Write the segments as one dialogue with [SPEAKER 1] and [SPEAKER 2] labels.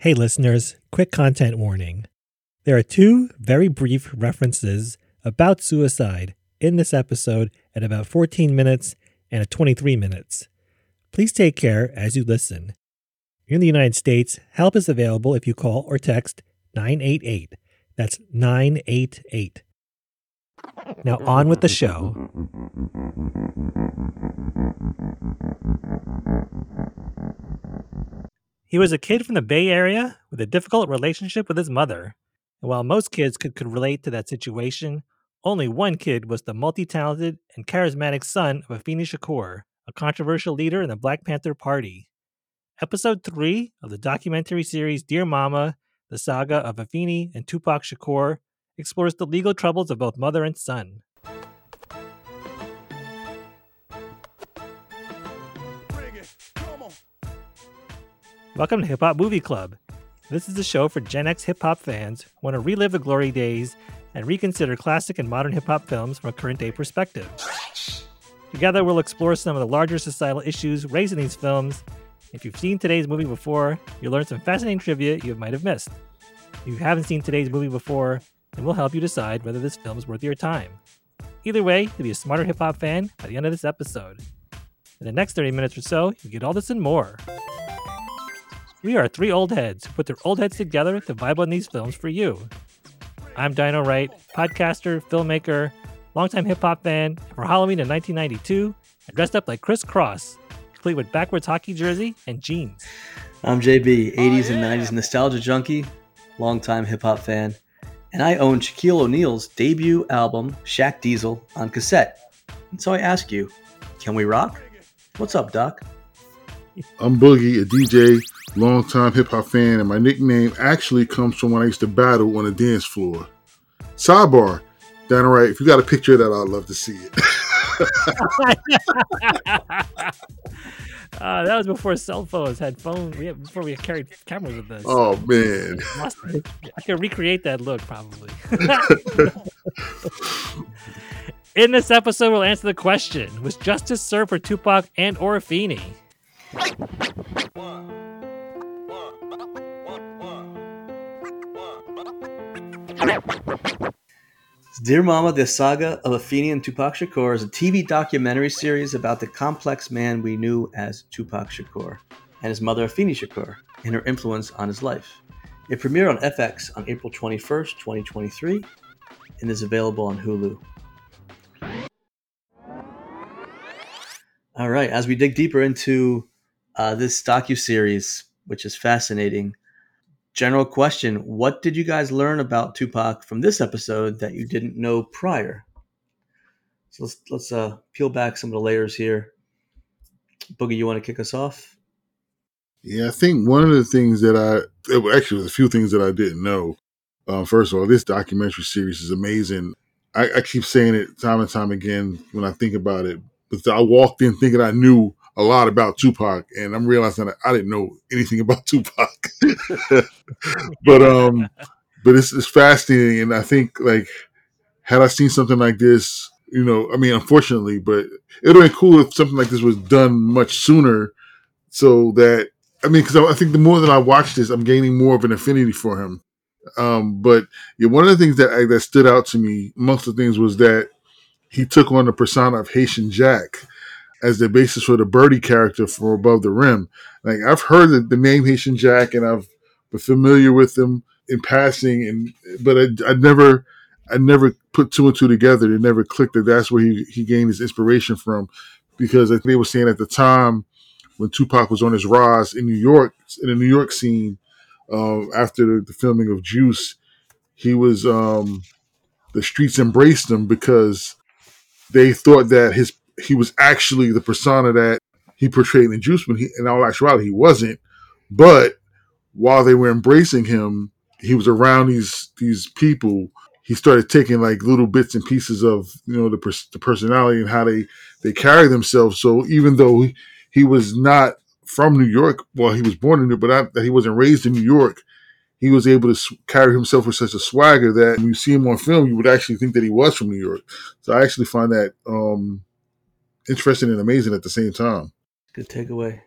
[SPEAKER 1] Hey, listeners, quick content warning. There are two very brief references about suicide in this episode at about 14 minutes and at 23 minutes. Please take care as you listen. In the United States, help is available if you call or text 988. That's 988. Now, on with the show. He was a kid from the Bay Area with a difficult relationship with his mother. And while most kids could, could relate to that situation, only one kid was the multi talented and charismatic son of Afeni Shakur, a controversial leader in the Black Panther Party. Episode 3 of the documentary series Dear Mama The Saga of Afeni and Tupac Shakur explores the legal troubles of both mother and son. Welcome to Hip Hop Movie Club. This is a show for Gen X hip hop fans who want to relive the glory days and reconsider classic and modern hip hop films from a current day perspective. Together, we'll explore some of the larger societal issues raised in these films. If you've seen today's movie before, you'll learn some fascinating trivia you might have missed. If you haven't seen today's movie before, then we'll help you decide whether this film is worth your time. Either way, you'll be a smarter hip hop fan by the end of this episode. In the next 30 minutes or so, you'll get all this and more. We are three old heads who put their old heads together to vibe on these films for you. I'm DynoWright, podcaster, filmmaker, longtime hip hop fan. For Halloween in 1992, I dressed up like Kris Kross, complete with backwards hockey jersey and jeans.
[SPEAKER 2] I'm JB, 80s and 90s nostalgia junkie, longtime hip hop fan, and I own Shaquille O'Neal's debut album, Shaq Diesel, on cassette. And so I ask you, can we rock? What's up, Doc?
[SPEAKER 3] I'm Boogie, a DJ, longtime hip hop fan, and my nickname actually comes from when I used to battle on the dance floor. Sidebar, DynoWright, if you got a picture of that, I'd love to see it.
[SPEAKER 1] uh, that was before cell phones had phones. We had, before we carried cameras with us.
[SPEAKER 3] Oh man,
[SPEAKER 1] I can recreate that look probably. In this episode, we'll answer the question: Was justice served for Tupac and or Afeni?
[SPEAKER 2] Dear Mama, the saga of Afeni and Tupac Shakur is a TV documentary series about the complex man we knew as Tupac Shakur and his mother Afeni Shakur and her influence on his life. It premiered on FX on April 21st, 2023, and is available on Hulu. All right, as we dig deeper into uh, this docu series, which is fascinating. General question: What did you guys learn about Tupac from this episode that you didn't know prior? So let's let's uh, peel back some of the layers here. Boogie, you want to kick us off?
[SPEAKER 3] Yeah, I think one of the things that I actually was a few things that I didn't know. Um, first of all, this documentary series is amazing. I, I keep saying it time and time again when I think about it. But I walked in thinking I knew a lot about Tupac, and I'm realizing that I didn't know anything about Tupac. but um, but it's, it's fascinating, and I think like had I seen something like this, you know, I mean, unfortunately, but it would have been cool if something like this was done much sooner, so that I mean, because I, I think the more that I watch this, I'm gaining more of an affinity for him. Um, but yeah, one of the things that I, that stood out to me, amongst the things, was that he took on the persona of Haitian Jack as the basis for the Birdie character from Above the Rim. Like I've heard the, the name Haitian Jack, and I've been familiar with him in passing, and but I, I never, I never put two and two together. It never clicked that that's where he he gained his inspiration from, because they were saying at the time when Tupac was on his rise in New York in the New York scene uh, after the, the, filming of Juice, he was um, the streets embraced him because they thought that his he was actually the persona that he portrayed in Juice, he, in all actuality, he wasn't. But while they were embracing him, he was around these these people. He started taking like little bits and pieces of you know the, the personality and how they they carry themselves. So even though he, he was not from New York, well, he was born in New but that he wasn't raised in New York, he was able to carry himself with such a swagger that when you see him on film, you would actually think that he was from New York. So I actually find that um, interesting and amazing at the same time.
[SPEAKER 2] Good takeaway.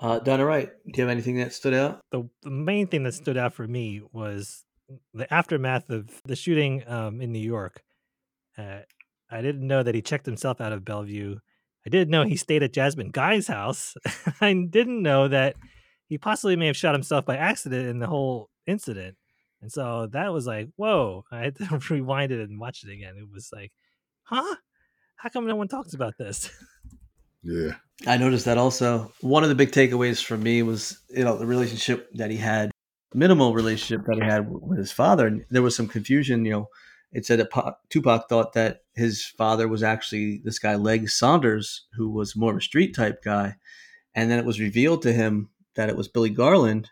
[SPEAKER 2] Uh, DynoWright. Do you have anything that stood out?
[SPEAKER 1] The, the main thing that stood out for me was the aftermath of the shooting um, in New York. Uh, I didn't know that he checked himself out of Bellevue. I didn't know he stayed at Jasmine Guy's house. I didn't know that he possibly may have shot himself by accident in the whole incident. And so that was like, whoa. I had to rewind it and watch it again. It was like, huh? How come no one talks about this?
[SPEAKER 3] Yeah.
[SPEAKER 2] I noticed that also. One of the big takeaways for me was, you know, the relationship that he had, minimal relationship that he had with his father. And there was some confusion, you know. It said that Tupac thought that his father was actually this guy, Leg Saunders, who was more of a street type guy. And then it was revealed to him that it was Billy Garland.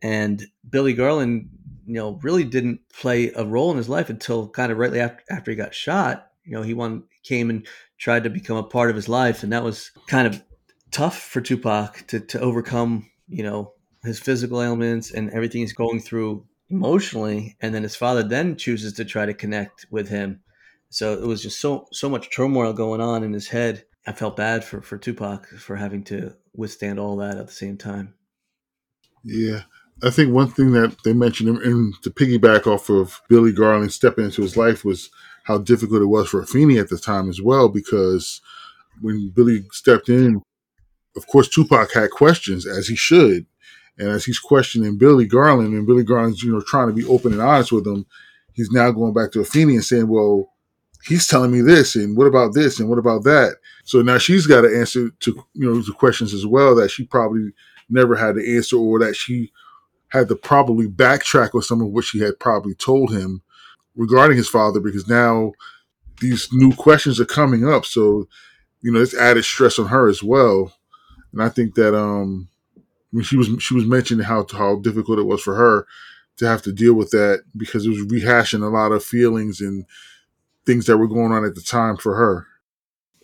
[SPEAKER 2] And Billy Garland, you know, really didn't play a role in his life until kind of rightly after, after he got shot. You know, he won, came and tried to become a part of his life, and that was kind of tough for Tupac to to overcome. You know, his physical ailments and everything he's going through emotionally, and then his father then chooses to try to connect with him. So it was just so so much turmoil going on in his head. I felt bad for for Tupac for having to withstand all that at the same time.
[SPEAKER 3] Yeah. I think one thing that they mentioned, and to piggyback off of Billy Garland stepping into his life, was how difficult it was for Afeni at the time as well, because when Billy stepped in, of course, Tupac had questions, as he should. And as he's questioning Billy Garland, and Billy Garland's, you know, trying to be open and honest with him, he's now going back to Afeni and saying, well, he's telling me this, and what about this, and what about that? So now she's got to answer to, you know, the questions as well that she probably never had to answer or that she had to probably backtrack on some of what she had probably told him regarding his father because now these new questions are coming up. So, you know, it's added stress on her as well. And I think that um when she was she was mentioning how how difficult it was for her to have to deal with that because it was rehashing a lot of feelings and things that were going on at the time for her.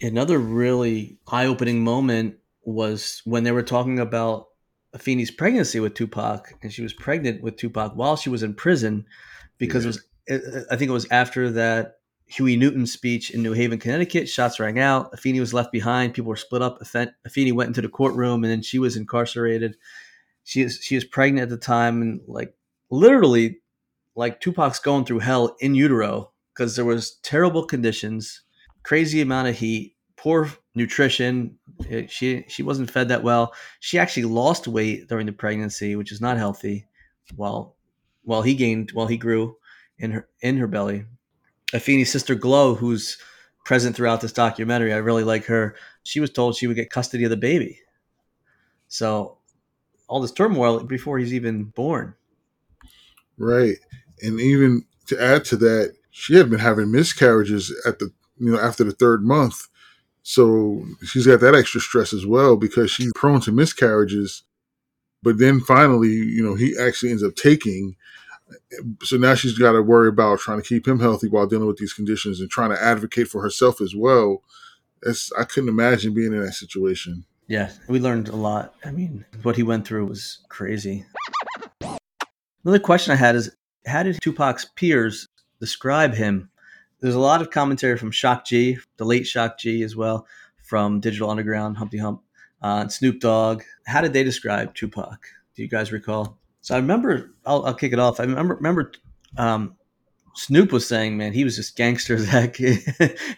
[SPEAKER 2] Another really eye-opening moment was when they were talking about Afeni's pregnancy with Tupac, and she was pregnant with Tupac while she was in prison because yeah. it was I think it was after that Huey Newton speech in New Haven, Connecticut. Shots rang out. Afeni was left behind. People were split up. Afeni went into the courtroom, and then she was incarcerated. She is she was pregnant at the time, and like literally, like Tupac's going through hell in utero because there was terrible conditions, crazy amount of heat, poor nutrition. Eh, she she wasn't fed that well. She actually lost weight during the pregnancy, which is not healthy. While while he gained, while he grew in her in her belly. Afeni's sister Glo, who's present throughout this documentary, I really like her. She was told she would get custody of the baby. So all this turmoil before he's even born.
[SPEAKER 3] Right. And even to add to that, she had been having miscarriages at the you know after the third month. So she's got that extra stress as well because she's prone to miscarriages. But then finally, you know, he actually ends up taking so now she's got to worry about trying to keep him healthy while dealing with these conditions and trying to advocate for herself as well. It's, I couldn't imagine being in that situation.
[SPEAKER 2] Yeah, we learned a lot. I mean, what he went through was crazy. Another question I had is how did Tupac's peers describe him? There's a lot of commentary from Shock G, the late Shock G as well, from Digital Underground, Humpty Hump, uh, Snoop Dogg. How did they describe Tupac? Do you guys recall? So I remember, I'll, I'll kick it off. I remember, remember um, Snoop was saying, man, he was just gangster as heck.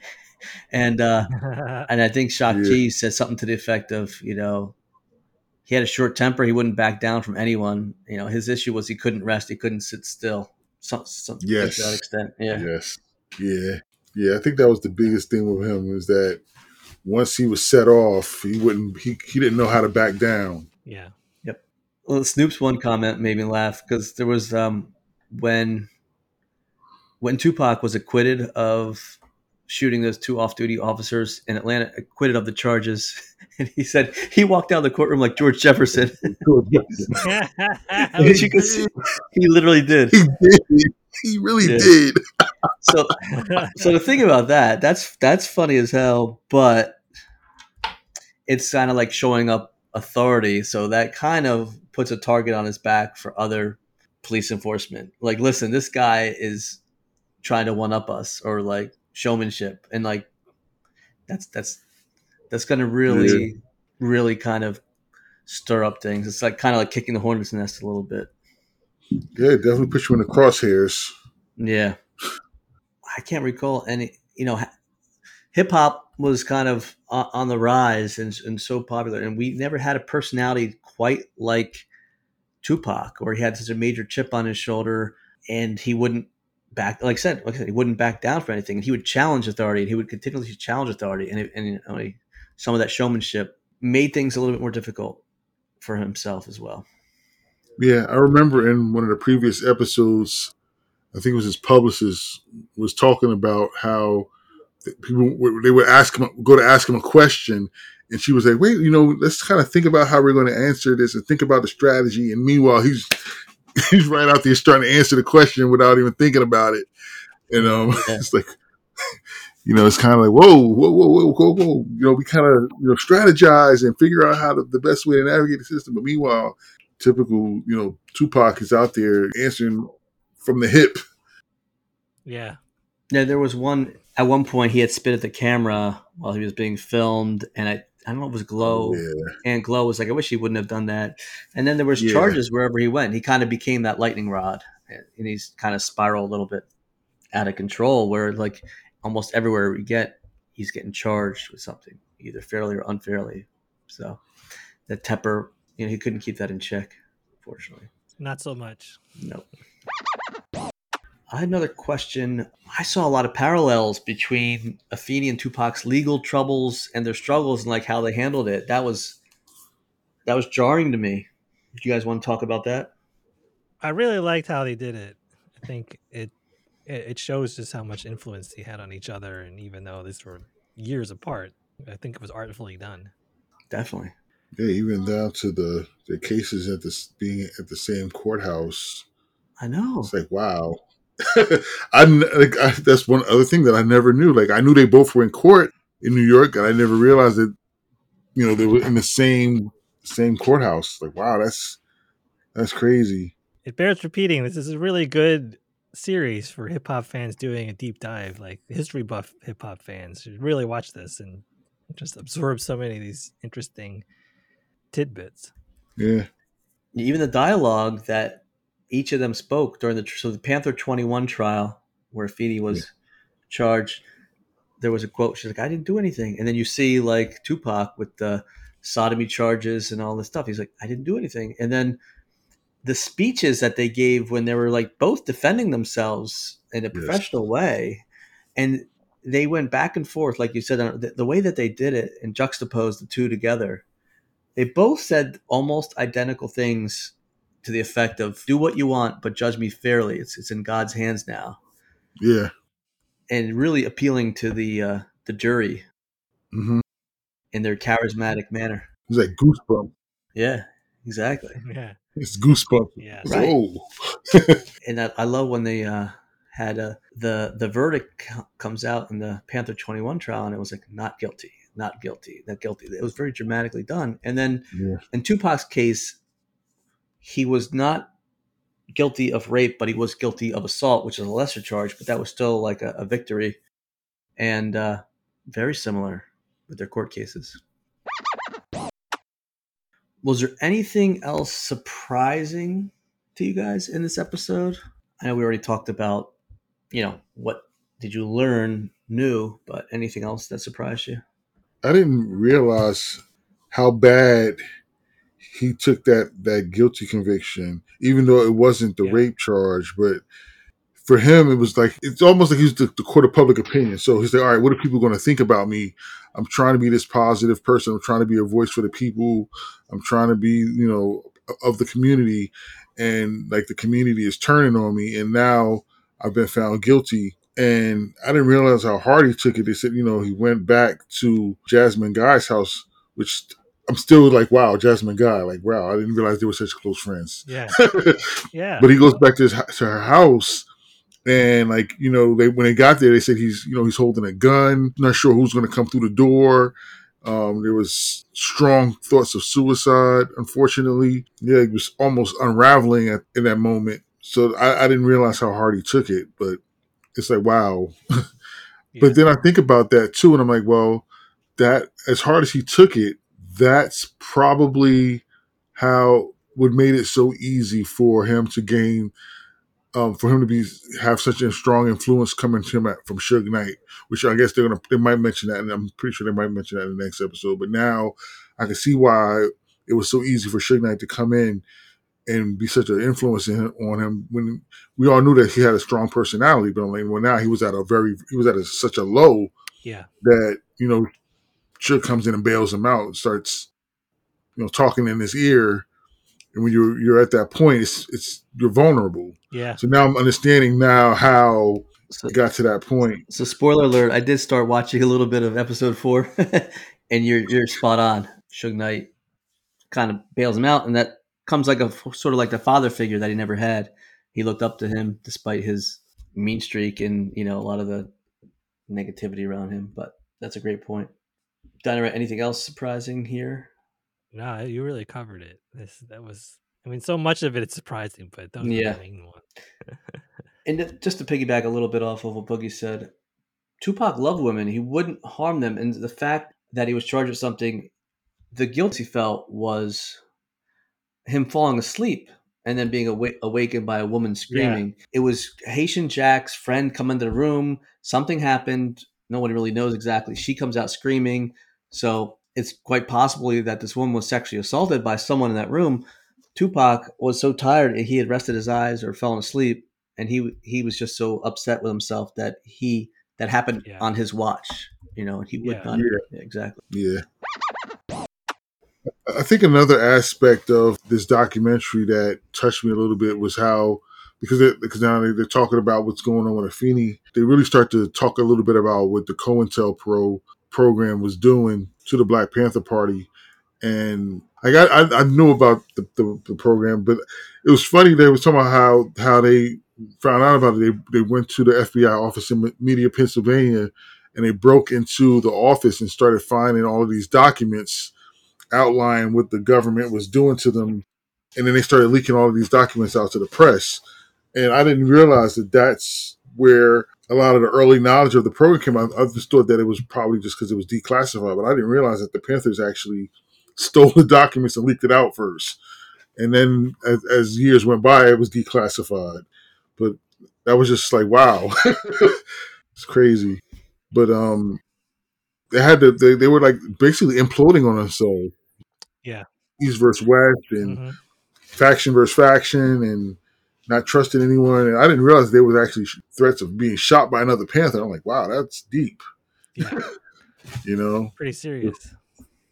[SPEAKER 2] and uh, and I think Shock yeah. G said something to the effect of, you know, he had a short temper. He wouldn't back down from anyone. You know, his issue was he couldn't rest. He couldn't sit still. Some, some
[SPEAKER 3] yes.
[SPEAKER 2] to that extent. Yeah.
[SPEAKER 3] Yes. Yeah. Yeah. I think that was the biggest thing with him was that once he was set off, he wouldn't, he, he didn't know how to back down.
[SPEAKER 1] Yeah
[SPEAKER 2] well, Snoop's one comment made me laugh because there was um, when when Tupac was acquitted of shooting those two off-duty officers in Atlanta, acquitted of the charges, and he said he walked out of the courtroom like George Jefferson. George Jefferson. you could see, he literally did.
[SPEAKER 3] He did. He really yeah. did.
[SPEAKER 2] so, so the thing about that, that's that's funny as hell, but it's kind of like showing up authority. So that kind of puts a target on his back for other police enforcement. Like, listen, this guy is trying to one up us or like showmanship. And like, that's, that's, that's going to really, yeah. really kind of stir up things. It's like kind of like kicking the hornet's nest a little bit.
[SPEAKER 3] Yeah, it definitely puts you in the crosshairs.
[SPEAKER 2] Yeah, I can't recall any. You know, hip hop was kind of on the rise and, and so popular, and we never had a personality quite like Tupac, where he had such a major chip on his shoulder, and he wouldn't back. Like I said, like I said, he wouldn't back down for anything. And He would challenge authority, and he would continually challenge authority, and and you know, some of that showmanship made things a little bit more difficult for himself as well.
[SPEAKER 3] Yeah, I remember in one of the previous episodes, I think it was his publicist was talking about how people they would ask him go to ask him a question and she was like wait you know let's kind of think about how we're going to answer this and think about the strategy. And meanwhile he's he's right out there starting to answer the question without even thinking about it. And um yeah. it's like you know it's kind of like whoa whoa whoa whoa whoa whoa. You know we kind of you know strategize and figure out how to, the best way to navigate the system. But meanwhile typical you know tupac is out there answering from the hip.
[SPEAKER 1] Yeah
[SPEAKER 2] yeah there was one at one point he had spit at the camera while he was being filmed, and I I don't know if it was Glo, oh, yeah. and Glo was like, I wish he wouldn't have done that. And then there was yeah. charges wherever he went. He kind of became that lightning rod, and he's kind of spiraled a little bit out of control. Where like almost everywhere we get, he's getting charged with something, either fairly or unfairly. So that Tepper, you know, he couldn't keep that in check, unfortunately.
[SPEAKER 1] Not so much.
[SPEAKER 2] No. I had another question. I saw a lot of parallels between Afeni and Tupac's legal troubles and their struggles and like how they handled it. That was that was jarring to me. Do you guys want to talk about that?
[SPEAKER 1] I really liked how they did it. I think it it shows just how much influence they had on each other, and even though these were years apart, I think it was artfully done.
[SPEAKER 2] Definitely.
[SPEAKER 3] Yeah, even down to the the cases at this being at the same courthouse.
[SPEAKER 2] I know.
[SPEAKER 3] It's like wow, I, like, I, that's one other thing that I never knew. Like I knew they both were in court in New York, and I never realized that you know they were in the same same courthouse. Like wow, that's that's crazy.
[SPEAKER 1] It bears repeating. This is a really good series for hip hop fans doing a deep dive. Like history buff hip hop fans should really watch this and just absorb so many of these interesting tidbits.
[SPEAKER 3] Yeah.
[SPEAKER 2] Even the dialogue that each of them spoke during the so the Panther 21 trial where Feedy was yeah. charged. There was a quote. She's like, "I didn't do anything," and then you see like Tupac with the sodomy charges and all this stuff. He's like, "I didn't do anything," and then the speeches that they gave when they were like both defending themselves in a yes. professional way, and they went back and forth, like you said, the, the way that they did it and juxtaposed the two together. They both said almost identical things to the effect of "Do what you want, but judge me fairly." It's it's in God's hands now.
[SPEAKER 3] Yeah,
[SPEAKER 2] and really appealing to the uh, the jury
[SPEAKER 3] mm-hmm.
[SPEAKER 2] in their charismatic manner.
[SPEAKER 3] It's like goosebump.
[SPEAKER 2] Yeah, exactly.
[SPEAKER 1] Yeah,
[SPEAKER 3] it's goosebump.
[SPEAKER 1] Yeah,
[SPEAKER 2] right. and I, I, love when they uh, had uh, the the verdict comes out in the Panther Twenty One trial, and it was like not guilty, not guilty, not guilty. It was very dramatically done. And then yeah. in Tupac's case, he was not guilty of rape, but he was guilty of assault, which is a lesser charge, but that was still like a, a victory. And uh, very similar with their court cases. Was there anything else surprising to you guys in this episode? I know we already talked about, you know, what did you learn new, but anything else that surprised you?
[SPEAKER 3] I didn't realize how bad he took that that guilty conviction, even though it wasn't the yeah. rape charge, but for him, it was like it's almost like he's the, the, court of public opinion. So he's like, all right, what are people going to think about me? I'm trying to be this positive person. I'm trying to be a voice for the people. I'm trying to be, you know, of the community, and like the community is turning on me, and now I've been found guilty. And I didn't realize how hard he took it. They said, you know, he went back to Jasmine Guy's house, which I'm still like, wow, Jasmine Guy. Like, wow, I didn't realize they were such close friends.
[SPEAKER 1] Yeah. yeah.
[SPEAKER 3] But he goes back to, his, to her house. And like, you know, they when they got there, they said he's, you know, he's holding a gun. Not sure who's going to come through the door. Um, there was strong thoughts of suicide. Unfortunately, yeah, it was almost unraveling at, in that moment. So I, I didn't realize how hard he took it, but it's like wow. yeah. But then I think about that too, and I'm like, well, that as hard as he took it, that's probably how what made it so easy for him to gain um, for him to be have such a strong influence coming to him at, from Suge Knight, which I guess they're gonna they might mention that, and I'm pretty sure they might mention that in the next episode. But now I can see why it was so easy for Suge Knight to come in and be such an influence in, on him when we all knew that he had a strong personality, but like, well, now he was at a very he was at a, such a low
[SPEAKER 1] Yeah.
[SPEAKER 3] that you know Suge comes in and bails him out, and starts you know talking in his ear, and when you're you're at that point, it's it's you're vulnerable.
[SPEAKER 1] Yeah.
[SPEAKER 3] So now I'm understanding now how
[SPEAKER 2] So,
[SPEAKER 3] it got to that point.
[SPEAKER 2] so spoiler alert, I did start watching a little bit of episode four, and you're you're spot on. Suge Knight kind of bails him out, and that comes like a sort of like the father figure that he never had. He looked up to him despite his mean streak and you know a lot of the negativity around him. But that's a great point. DynoWright, anything else surprising here?
[SPEAKER 1] No, you really covered it. This that was. I mean, so much of it is surprising, but those
[SPEAKER 2] Yeah.
[SPEAKER 1] the main ones.
[SPEAKER 2] And just to piggyback a little bit off of what Boogie said, Tupac loved women. He wouldn't harm them. And the fact that he was charged with something, the guilt he felt was him falling asleep and then being awa- awakened by a woman screaming. It was Haitian Jack's friend come into the room. Something happened. Nobody really knows exactly. She comes out screaming. So it's quite possibly that this woman was sexually assaulted by someone in that room. Tupac was so tired and he had rested his eyes or fallen asleep and he he was just so upset with himself that he that happened
[SPEAKER 1] Yeah.
[SPEAKER 2] on his watch you know and he would
[SPEAKER 1] Yeah.
[SPEAKER 2] not
[SPEAKER 3] Yeah.
[SPEAKER 2] exactly
[SPEAKER 3] Yeah. I think another aspect of this documentary that touched me a little bit was how, because it, because now they- they're talking about what's going on with Afeni, they really start to talk a little bit about what the COINTELPRO program was doing to the Black Panther Party, and I got I, I knew about the, the, the program, but it was funny. They was talking about how how they found out about it. They they went to the FBI office in Media, Pennsylvania, and they broke into the office and started finding all of these documents outlining what the government was doing to them. And then they started leaking all of these documents out to the press. And I didn't realize that that's where a lot of the early knowledge of the program came out. I just thought that it was probably just because it was declassified, but I didn't realize that the Panthers actually stole the documents and leaked it out first. And then as, as years went by, it was declassified. But that was just like, wow, it's crazy. But um, they had to, they, they were like basically imploding on themselves.
[SPEAKER 1] Yeah.
[SPEAKER 3] East versus West and
[SPEAKER 1] Mhm.
[SPEAKER 3] faction versus faction and not trusting anyone. And I didn't realize there was actually threats of being shot by another Panther. I'm like, wow, that's deep.
[SPEAKER 1] Yeah.
[SPEAKER 3] You know?
[SPEAKER 1] Pretty serious.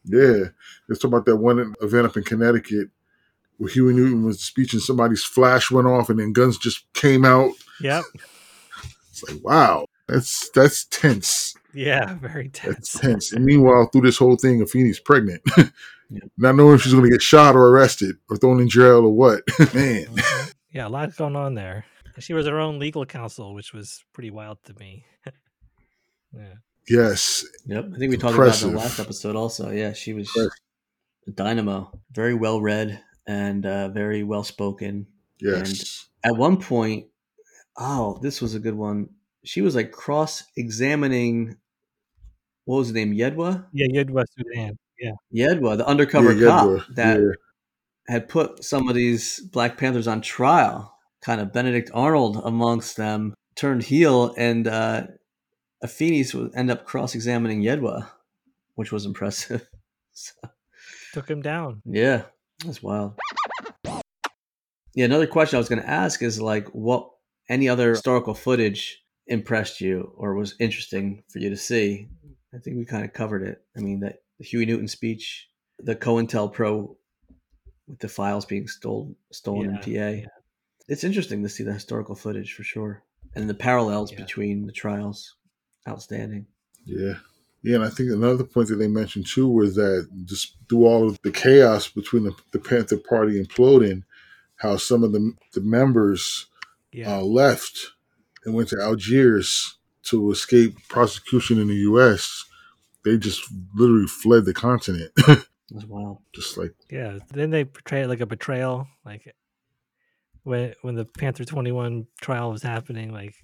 [SPEAKER 3] Yeah. Let's talk about that one event up in Connecticut where Huey Newton was speeching, somebody's flash went off and then guns just came out.
[SPEAKER 1] Yep.
[SPEAKER 3] It's like, wow, that's that's tense.
[SPEAKER 1] Yeah. Very
[SPEAKER 3] That's
[SPEAKER 1] tense.
[SPEAKER 3] tense. And meanwhile, through this whole thing, Afeni's pregnant.
[SPEAKER 2] Yeah.
[SPEAKER 3] Not knowing if she's going to get shot or arrested or thrown in jail or what. Man.
[SPEAKER 1] Mm-hmm. Yeah, a lot going on there. She was her own legal counsel, which was pretty wild to me. yeah.
[SPEAKER 3] Yes.
[SPEAKER 2] yep i think we talked about it in the last episode also yeah she was a dynamo very well read and uh, very well spoken
[SPEAKER 3] Yes.
[SPEAKER 2] at one point oh this was a good one she was like cross-examining what was the name yedwa
[SPEAKER 1] Yeah, you had West Sudan. Yeah.
[SPEAKER 2] yedwa the undercover
[SPEAKER 3] Yeah,
[SPEAKER 2] cop that
[SPEAKER 3] Yeah.
[SPEAKER 2] Had put some of these Black Panthers on trial. Kind of Benedict Arnold amongst them turned heel, and uh, would end up cross-examining Yedwa, which was impressive. So,
[SPEAKER 1] Took him down.
[SPEAKER 2] yeah, that's wild. Yeah, another question I was going to ask is like, what any other historical footage impressed you or was interesting for you to see? I think we kind of covered it. I mean, that the Huey Newton speech, the COINTELPRO with the files being stolen, stolen in PA.
[SPEAKER 1] yeah.
[SPEAKER 2] It's interesting to see the historical footage for sure, and the parallels
[SPEAKER 1] Yeah.
[SPEAKER 2] between the trials. Outstanding.
[SPEAKER 3] Yeah. Yeah, and I think another point that they mentioned too was that just through all of the chaos between the, the Panther Party imploding, how some of the the members
[SPEAKER 1] Yeah.
[SPEAKER 3] uh, left and went to Algiers to escape prosecution in the U.S. They just literally fled the continent,
[SPEAKER 2] As well.
[SPEAKER 3] just like
[SPEAKER 1] Yeah. Then they portray it like a betrayal. Like when when the Panther Twenty One trial was happening, like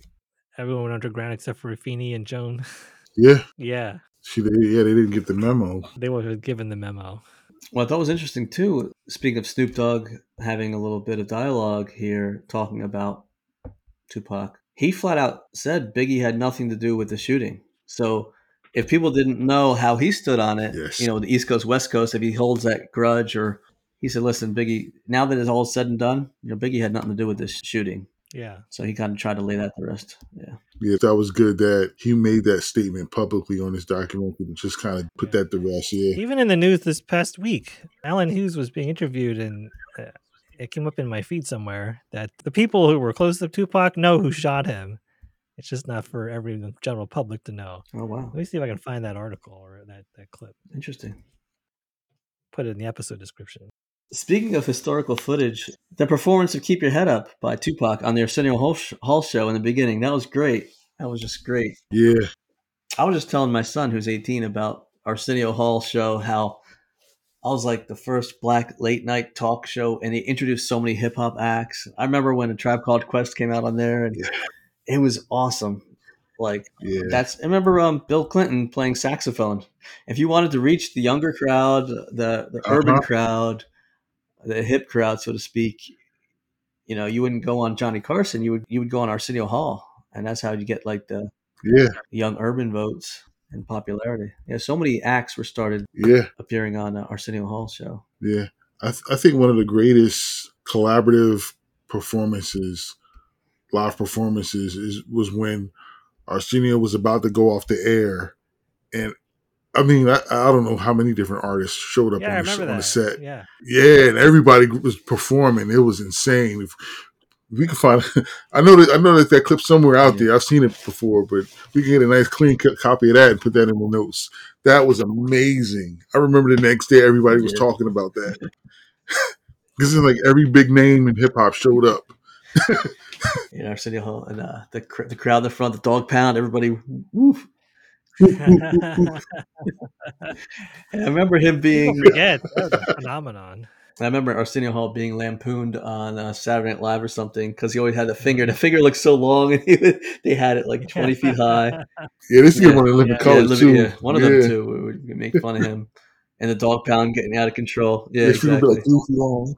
[SPEAKER 1] everyone went underground except for Rafini and Joan.
[SPEAKER 3] yeah,
[SPEAKER 1] yeah.
[SPEAKER 3] see, they, yeah, they didn't get the memo.
[SPEAKER 1] They were given the memo.
[SPEAKER 2] Well, I thought was interesting too, speaking of Snoop Dogg having a little bit of dialogue here, talking about Tupac, he flat out said Biggie had nothing to do with the shooting. So if people didn't know how he stood on it,
[SPEAKER 3] Yes.
[SPEAKER 2] you know, the East Coast, West Coast, if he holds that grudge or he said, listen, Biggie, now that it's all said and done, you know, Biggie had nothing to do with this shooting.
[SPEAKER 1] Yeah.
[SPEAKER 2] So he kind of tried to lay that to rest. Yeah.
[SPEAKER 3] Yeah, that was good that he made that statement publicly on his documentary and just kind of put
[SPEAKER 1] Yeah.
[SPEAKER 3] that to rest. Yeah.
[SPEAKER 1] Even in the news this past week, Allen Hughes was being interviewed, and uh, it came up in my feed somewhere that the people who were close to Tupac know who shot him. It's just not for every general public to know.
[SPEAKER 2] Oh, wow.
[SPEAKER 1] Let me see if I can find that article or that, that clip.
[SPEAKER 2] Interesting.
[SPEAKER 1] Put it in the episode description.
[SPEAKER 2] Speaking of historical footage, the performance of Keep Your Head Up by Tupac on the Arsenio Hall, Hall show in the beginning, that was great. That was just great.
[SPEAKER 3] Yeah.
[SPEAKER 2] I was just telling my son, who's 18, about Arsenio Hall show, how I was like the first black late night talk show, and they introduced so many hip hop acts. I remember when a Tribe Called Quest came out on there, and
[SPEAKER 3] Yeah.
[SPEAKER 2] It was awesome. Like
[SPEAKER 3] Yeah.
[SPEAKER 2] that's I remember um, Bill Clinton playing saxophone. If you wanted to reach the younger crowd, the the urban
[SPEAKER 3] Uh-huh.
[SPEAKER 2] crowd, the hip crowd, so to speak, you know, you wouldn't go on Johnny Carson. You would you would go on Arsenio Hall, and that's how you get like the
[SPEAKER 3] Yeah.
[SPEAKER 2] young urban votes and popularity. Yeah, so many acts were started
[SPEAKER 3] Yeah.
[SPEAKER 2] appearing on uh, Arsenio Hall show.
[SPEAKER 3] Yeah. I, th- I think one of the greatest collaborative performances, live performances, is was when Arsenio was about to go off the air. And I mean, I, I don't know how many different artists showed up
[SPEAKER 1] Yeah,
[SPEAKER 3] on, the, on the set.
[SPEAKER 1] Yeah.
[SPEAKER 3] Yeah, and everybody was performing. It was insane. If we can find, I know that I know that that clip somewhere out
[SPEAKER 2] Yeah.
[SPEAKER 3] there. I've seen it before, but we can get a nice clean co- copy of that and put that in the notes. That was amazing. I remember the next day everybody was
[SPEAKER 2] Yeah.
[SPEAKER 3] talking about that. This is like every big name in hip hop showed up.
[SPEAKER 2] In Arsenio Hall, and uh, the cr- the crowd in the front, the dog pound, everybody. Woof. I remember him being.
[SPEAKER 1] People forget that was a phenomenon.
[SPEAKER 2] I remember Arsenio Hall being lampooned on uh, Saturday Night Live or something because he always had the finger. The finger looked so long, and he would, they had it like twenty feet high.
[SPEAKER 3] Yeah, this is
[SPEAKER 2] Yeah.
[SPEAKER 3] one of the living
[SPEAKER 1] Yeah.
[SPEAKER 2] Yeah,
[SPEAKER 3] colors
[SPEAKER 2] Liv-
[SPEAKER 3] too.
[SPEAKER 2] yeah, one of
[SPEAKER 3] Yeah.
[SPEAKER 2] them too. We would make fun of him, and the dog pound getting out of control. Yeah,
[SPEAKER 3] This people be
[SPEAKER 2] exactly.
[SPEAKER 3] like long.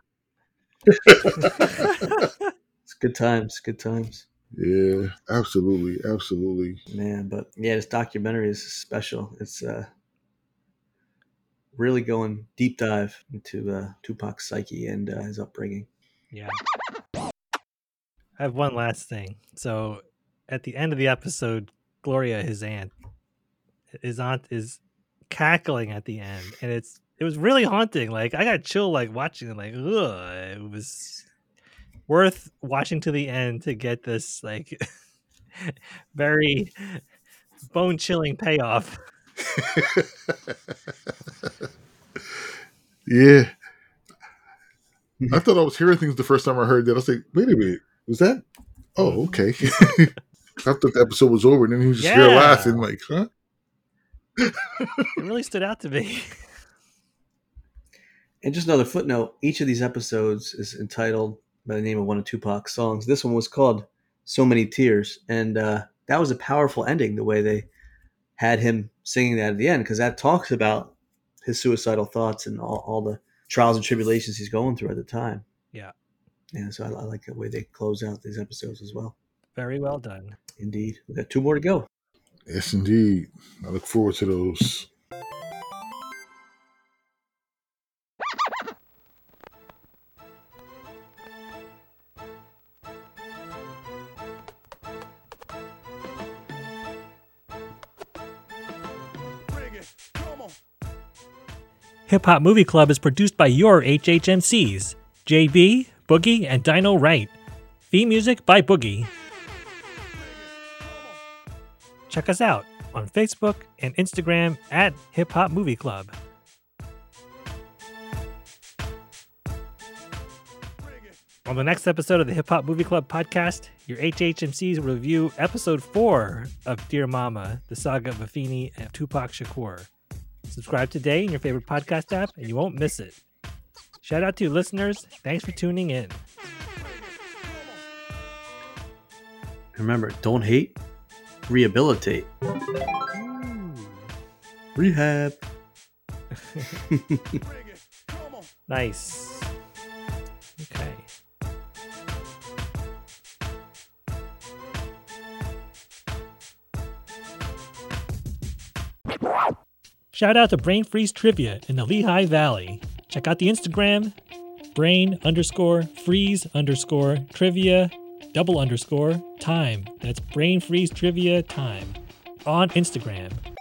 [SPEAKER 2] It's good times, good times.
[SPEAKER 3] Yeah, absolutely, absolutely.
[SPEAKER 2] Man, but yeah, this documentary is special. It's uh really going deep dive into uh, Tupac's psyche and uh, his upbringing.
[SPEAKER 1] Yeah. I have one last thing. So at the end of the episode, Gloria, his aunt, his aunt is cackling at the end, and it's it was really haunting. Like I got chill like watching it. Like ugh, it was worth watching to the end to get this like very bone chilling payoff.
[SPEAKER 3] yeah. I thought I was hearing things the first time I heard that. I was like, wait a minute, was that? Oh, okay. I thought the episode was over, and then he was just there
[SPEAKER 1] Yeah.
[SPEAKER 3] laughing, like, huh?
[SPEAKER 1] It really stood out to me.
[SPEAKER 2] And just another footnote: each of these episodes is entitled by the name of one of Tupac's songs. This one was called "So Many Tears," and uh, that was a powerful ending. The way they had him singing that at the end, because that talks about his suicidal thoughts and all, all the trials and tribulations he's going through at the time.
[SPEAKER 1] Yeah.
[SPEAKER 2] Yeah, so I, I like the way they close out these episodes as well.
[SPEAKER 1] Very well done.
[SPEAKER 2] Indeed, we got two more to go.
[SPEAKER 3] Yes, indeed. I look forward to those.
[SPEAKER 1] Hip Hop Movie Club is produced by your HHMCs, JB, Boogie, and DynoWright. Theme music by Boogie. Check us out on Facebook and Instagram at Hip Hop Movie Club. On the next episode of the Hip Hop Movie Club podcast, your HHMCs review episode 4 of Dear Mama, the saga of Afeni and Tupac Shakur. Subscribe today in your favorite podcast app and you won't miss it. Shout out to listeners. Thanks for tuning in.
[SPEAKER 2] Remember, don't hate, rehabilitate, rehab.
[SPEAKER 1] Nice. Shout out to Brain Freeze Trivia in the Lehigh Valley. Check out the Instagram, brain underscore freeze underscore trivia double underscore time. That's brain freeze trivia time on Instagram.